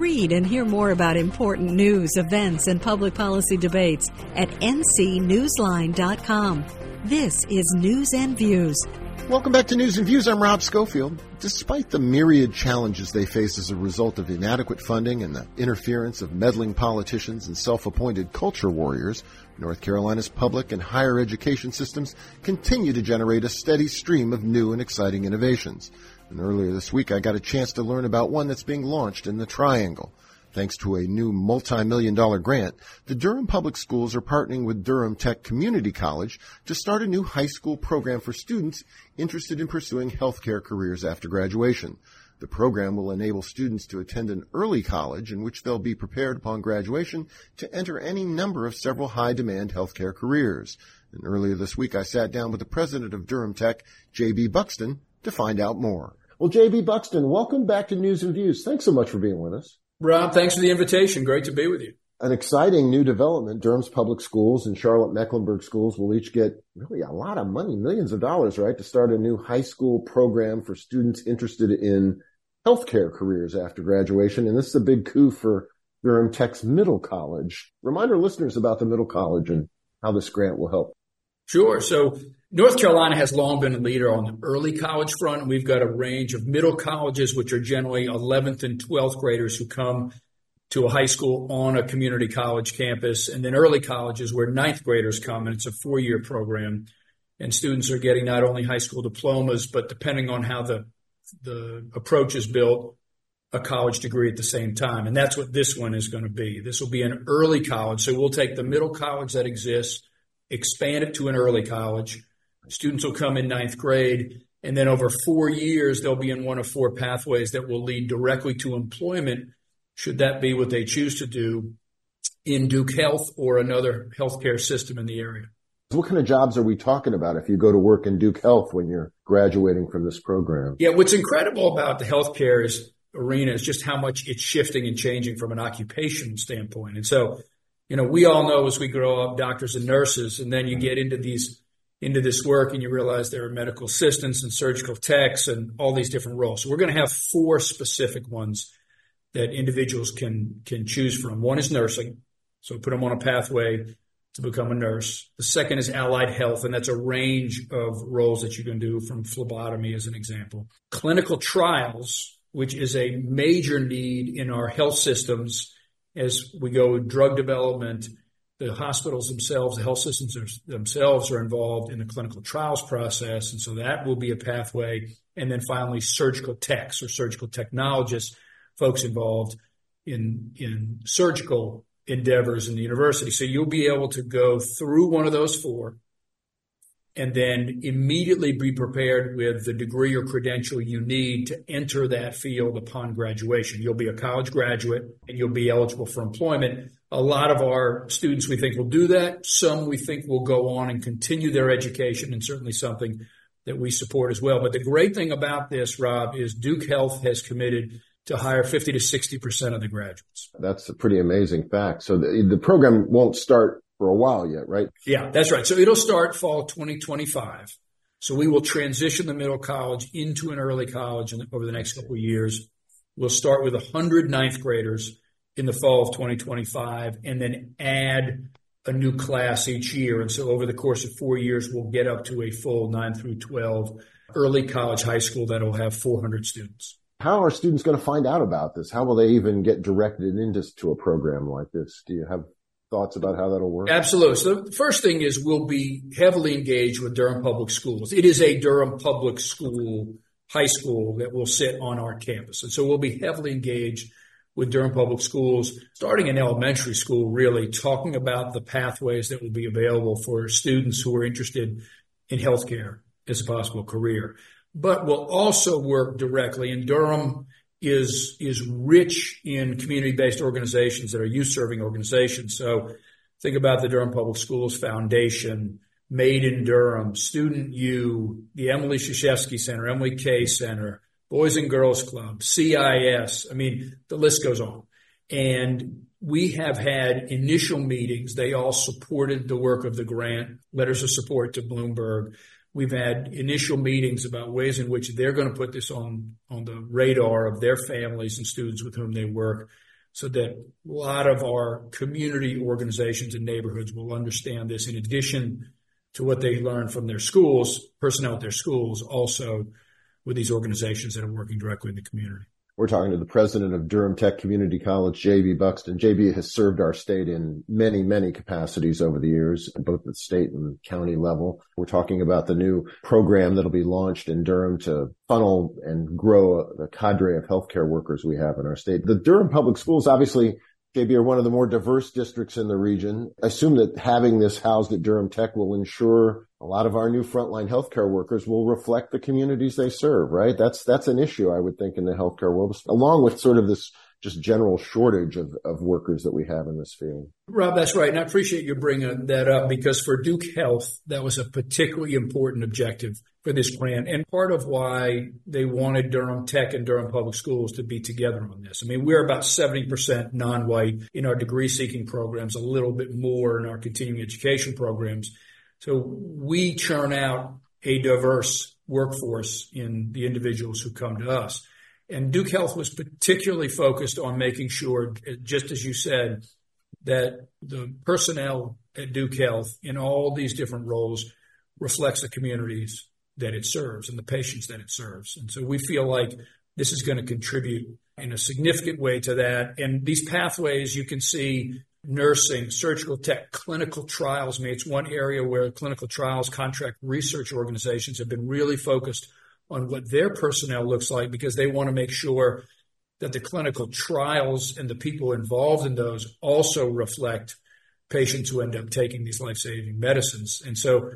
Read and hear more about important news, events, and public policy debates at ncnewsline.com. This is News and Views. Welcome back to News and Views. I'm Rob Schofield. Despite the myriad challenges they face as a result of inadequate funding and the interference of meddling politicians and self-appointed culture warriors, North Carolina's public and higher education systems continue to generate a steady stream of new and exciting innovations. And earlier this week, I got a chance to learn about one that's being launched in the Triangle. Thanks to a new multi-million dollar grant, the Durham Public Schools are partnering with Durham Tech Community College to start a new high school program for students interested in pursuing healthcare careers after graduation. The program will enable students to attend an early college in which they'll be prepared upon graduation to enter any number of several high demand healthcare careers. And earlier this week I sat down with the president of Durham Tech, J.B. Buxton, to find out more. Well, JB Buxton, welcome back to News and Views. Thanks so much for being with us. Rob, thanks for the invitation. Great to be with you. An exciting new development. Durham's public schools and Charlotte Mecklenburg schools will each get really a lot of money, millions of dollars, right, to start a new high school program for students interested in healthcare careers after graduation. And this is a big coup for Durham Tech's middle college. Remind our listeners about the middle college and how this grant will help. Sure. So North Carolina has long been a leader on the early college front. We've got a range of middle colleges, which are generally 11th and 12th graders who come to a high school on a community college campus, and then early colleges where ninth graders come, and it's a four year program. And students are getting not only high school diplomas, but depending on how the, the approach is built, a college degree at the same time. And that's what this one is going to be. This will be an early college. So we'll take the middle college that exists, expand it to an early college Students will come in ninth grade, and then over four years, they'll be in one of four pathways that will lead directly to employment, should that be what they choose to do in Duke Health or another healthcare system in the area. What kind of jobs are we talking about if you go to work in Duke Health when you're graduating from this program? Yeah, what's incredible about the healthcare is, arena is just how much it's shifting and changing from an occupational standpoint. And so, you know, we all know as we grow up, doctors and nurses, and then you get into these into this work and you realize there are medical assistants and surgical techs and all these different roles. So we're going to have four specific ones that individuals can can choose from. One is nursing. So put them on a pathway to become a nurse. The second is allied health, and that's a range of roles that you can do from phlebotomy as an example. Clinical trials, which is a major need in our health systems as we go drug development the hospitals themselves, the health systems themselves are involved in the clinical trials process. And so that will be a pathway. And then finally, surgical techs or surgical technologists, folks involved in, in surgical endeavors in the university. So you'll be able to go through one of those four and then immediately be prepared with the degree or credential you need to enter that field upon graduation. You'll be a college graduate and you'll be eligible for employment. A lot of our students we think will do that. Some we think will go on and continue their education and certainly something that we support as well. But the great thing about this, Rob, is Duke Health has committed to hire 50 to 60% of the graduates. That's a pretty amazing fact. So the, the program won't start for a while yet, right? Yeah, that's right. So it'll start fall 2025. So we will transition the middle college into an early college over the next couple of years. We'll start with 100 ninth graders in the fall of 2025 and then add a new class each year. And so over the course of four years, we'll get up to a full 9 through 12 early college high school that will have 400 students. How are students going to find out about this? How will they even get directed into to a program like this? Do you have thoughts about how that'll work? Absolutely. So the first thing is we'll be heavily engaged with Durham Public Schools. It is a Durham Public School high school that will sit on our campus. And so we'll be heavily engaged with Durham Public Schools, starting in elementary school, really talking about the pathways that will be available for students who are interested in healthcare as a possible career. But we'll also work directly And Durham is is rich in community-based organizations that are youth-serving organizations. So think about the Durham Public Schools Foundation, Made in Durham, Student U, the Emily Krzyzewski Center, Emily K Center, Boys and Girls Club, CIS. I mean, the list goes on. And we have had initial meetings. They all supported the work of the grant, letters of support to Bloomberg. We've had initial meetings about ways in which they're going to put this on, on the radar of their families and students with whom they work. so that a lot of our community organizations and neighborhoods will understand this in addition to what they learn from their schools, personnel at their schools, also with these organizations that are working directly in the community. We're talking to the president of Durham Tech Community College, JB Buxton. JB has served our state in many, many capacities over the years, both at state and county level. We're talking about the new program that'll be launched in Durham to funnel and grow the cadre of healthcare workers we have in our state. The Durham Public Schools obviously JB are one of the more diverse districts in the region. I assume that having this housed at Durham Tech will ensure a lot of our new frontline healthcare workers will reflect the communities they serve, right? That's, that's an issue, I would think, in the healthcare world, along with sort of this just general shortage of, of workers that we have in this field. Rob, that's right. And I appreciate you bringing that up because for Duke Health, that was a particularly important objective for this grant and part of why they wanted Durham Tech and Durham Public Schools to be together on this. I mean, we're about 70% non-white in our degree seeking programs, a little bit more in our continuing education programs. So we churn out a diverse workforce in the individuals who come to us. And Duke Health was particularly focused on making sure, just as you said, that the personnel at Duke Health in all these different roles reflects the communities that it serves and the patients that it serves. And so we feel like this is going to contribute in a significant way to that. And these pathways you can see nursing, surgical tech, clinical trials. I mean, it's one area where clinical trials contract research organizations have been really focused on what their personnel looks like because they want to make sure that the clinical trials and the people involved in those also reflect patients who end up taking these life-saving medicines. And so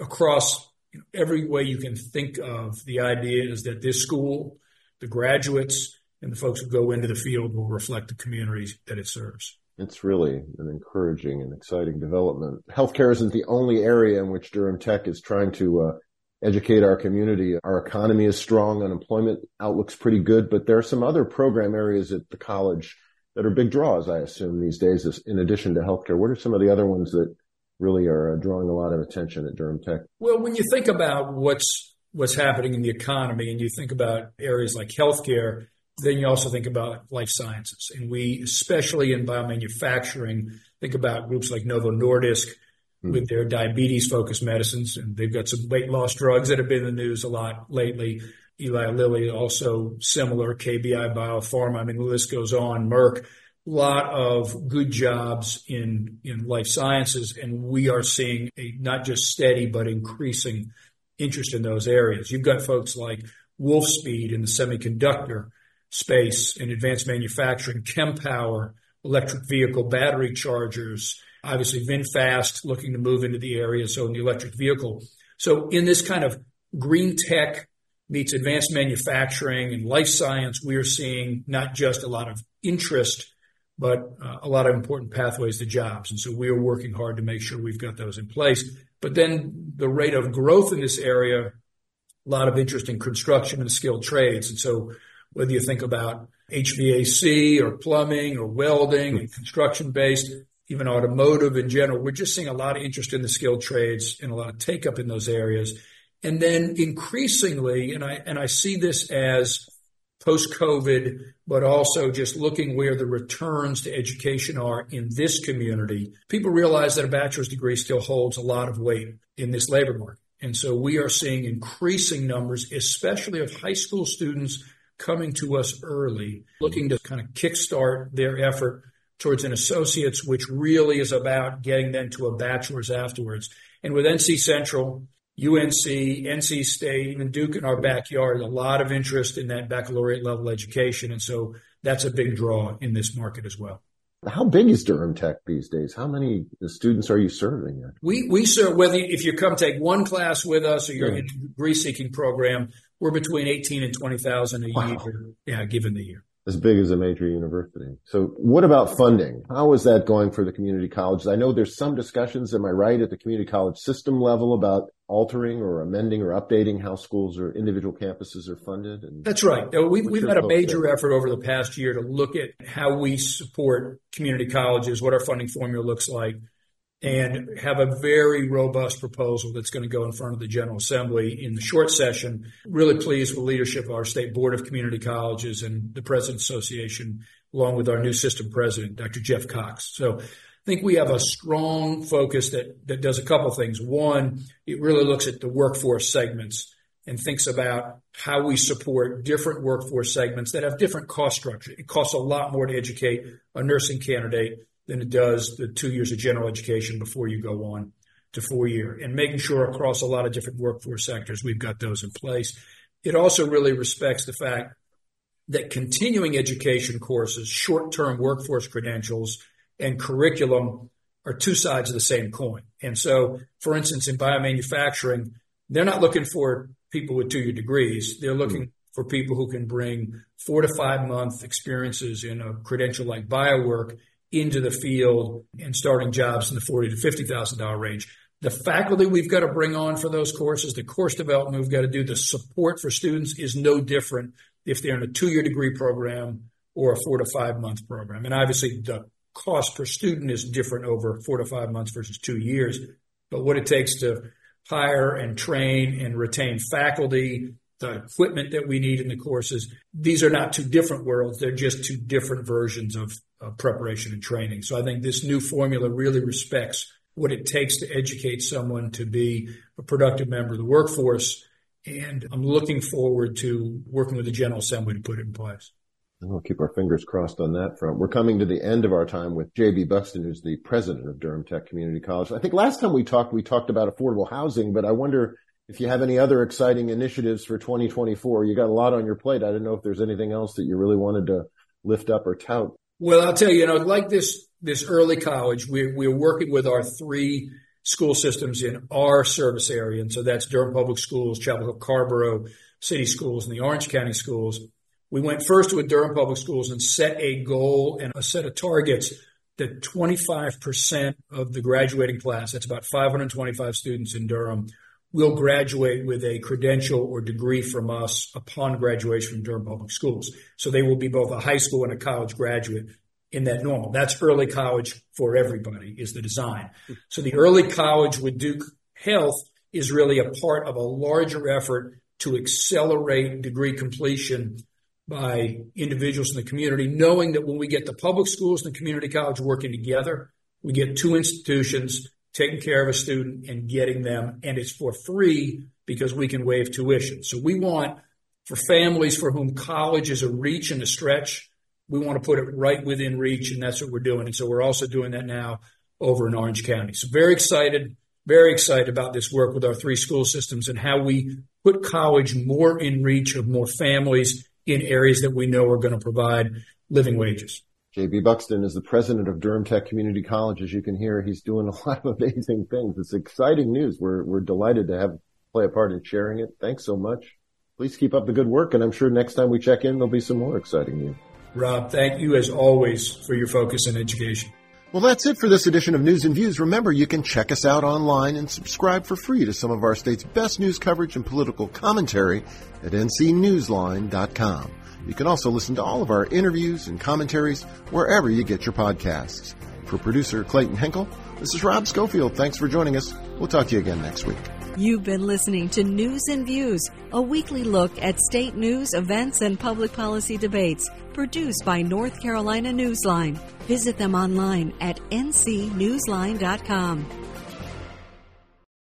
across every way you can think of, the idea is that this school, the graduates, and the folks who go into the field will reflect the communities that it serves. It's really an encouraging and exciting development. Healthcare isn't the only area in which Durham Tech is trying to uh, educate our community. Our economy is strong. Unemployment outlook's pretty good, but there are some other program areas at the college that are big draws, I assume, these days, in addition to healthcare. What are some of the other ones that really are uh, drawing a lot of attention at Durham Tech? Well, when you think about what's what's happening in the economy and you think about areas like healthcare, then you also think about life sciences. And we, especially in biomanufacturing, think about groups like Novo Nordisk, Hmm. with their diabetes focused medicines. And they've got some weight loss drugs that have been in the news a lot lately. Eli Lilly also similar, KBI Biopharma. I mean, the list goes on. Merck, a lot of good jobs in, in life sciences. And we are seeing a not just steady, but increasing interest in those areas. You've got folks like Wolfspeed in the semiconductor space and advanced manufacturing, Kempower, electric vehicle battery chargers, obviously VinFast looking to move into the area, so in the electric vehicle. So in this kind of green tech meets advanced manufacturing and life science, we are seeing not just a lot of interest, but uh, a lot of important pathways to jobs. And so we are working hard to make sure we've got those in place. But then the rate of growth in this area, a lot of interest in construction and skilled trades. And so whether you think about HVAC or plumbing or welding and construction based, even automotive in general. We're just seeing a lot of interest in the skilled trades and a lot of take up in those areas. And then increasingly, and I, and I see this as post COVID, but also just looking where the returns to education are in this community, people realize that a bachelor's degree still holds a lot of weight in this labor market. And so we are seeing increasing numbers, especially of high school students coming to us early, looking to kind of kickstart their effort towards an associate's, which really is about getting them to a bachelor's afterwards. And with NC Central, UNC, NC State, even Duke in our backyard, a lot of interest in that baccalaureate level education. And so that's a big draw in this market as well. How big is Durham Tech these days? How many students are you serving? We we serve whether if you come take one class with us or you're yeah. in a degree seeking program, we're between eighteen and twenty thousand a wow. year. Yeah, given the year as big as a major university. So what about funding? How is that going for the community colleges? I know there's some discussions, am I right, at the community college system level about altering or amending or updating how schools or individual campuses are funded? And That's right. We've, we've had a major there? effort over the past year to look at how we support community colleges, what our funding formula looks like, and have a very robust proposal that's going to go in front of the General Assembly in the short session. Really pleased with leadership of our State Board of Community Colleges and the President's Association along with our new system president, Dr. Jeff Cox. So I think we have a strong focus that, that does a couple things. One, it really looks at the workforce segments and thinks about how we support different workforce segments that have different cost structure. It costs a lot more to educate a nursing candidate than it does the two years of general education before you go on to four year and making sure across a lot of different workforce sectors we've got those in place. It also really respects the fact that continuing education courses, short term workforce credentials, and curriculum are two sides of the same coin. And so, for instance, in biomanufacturing, they're not looking for people with two year degrees. They're looking mm-hmm. for people who can bring four to five month experiences in a credential like biowork into the field and starting jobs in the forty to fifty thousand dollar range. The faculty we've got to bring on for those courses, the course development we've got to do, the support for students is no different if they're in a two year degree program or a four to five month program. And obviously the cost per student is different over four to five months versus two years. But what it takes to hire and train and retain faculty, the equipment that we need in the courses, these are not two different worlds. They're just two different versions of, preparation and training. So I think this new formula really respects what it takes to educate someone to be a productive member of the workforce. And I'm looking forward to working with the General Assembly to put it in place. And we'll keep our fingers crossed on that front. We're coming to the end of our time with JB Buxton, who's the president of Durham Tech Community College. I think last time we talked, we talked about affordable housing, but I wonder if you have any other exciting initiatives for 2024. You got a lot on your plate. I don't know if there's anything else that you really wanted to lift up or tout. Well, I'll tell you, you know, like this this early college, we're, we're working with our three school systems in our service area. And so that's Durham Public Schools, Chapel Hill Carrboro City Schools, and the Orange County Schools. We went first with Durham Public Schools and set a goal and a set of targets that 25% of the graduating class, that's about 525 students in Durham, will graduate with a credential or degree from us upon graduation from Durham Public Schools. So they will be both a high school and a college graduate in that normal. That's early college for everybody is the design. So the early college with Duke Health is really a part of a larger effort to accelerate degree completion by individuals in the community, knowing that when we get the public schools and the community college working together, we get two institutions taking care of a student and getting them, and it's for free because we can waive tuition. So we want for families for whom college is a reach and a stretch, we want to put it right within reach, and that's what we're doing. And so we're also doing that now over in Orange County. So very excited, very excited about this work with our three school systems and how we put college more in reach of more families in areas that we know are going to provide living wages. JB Buxton is the president of Durham Tech Community College. As you can hear, he's doing a lot of amazing things. It's exciting news. We're, we're delighted to have play a part in sharing it. Thanks so much. Please keep up the good work. And I'm sure next time we check in, there'll be some more exciting news. Rob, thank you as always for your focus on education. Well, that's it for this edition of News and Views. Remember, you can check us out online and subscribe for free to some of our state's best news coverage and political commentary at ncnewsline.com. You can also listen to all of our interviews and commentaries wherever you get your podcasts. For producer Clayton Henkel, this is Rob Schofield. Thanks for joining us. We'll talk to you again next week. You've been listening to News and Views, a weekly look at state news, events, and public policy debates produced by North Carolina Newsline. Visit them online at ncnewsline.com.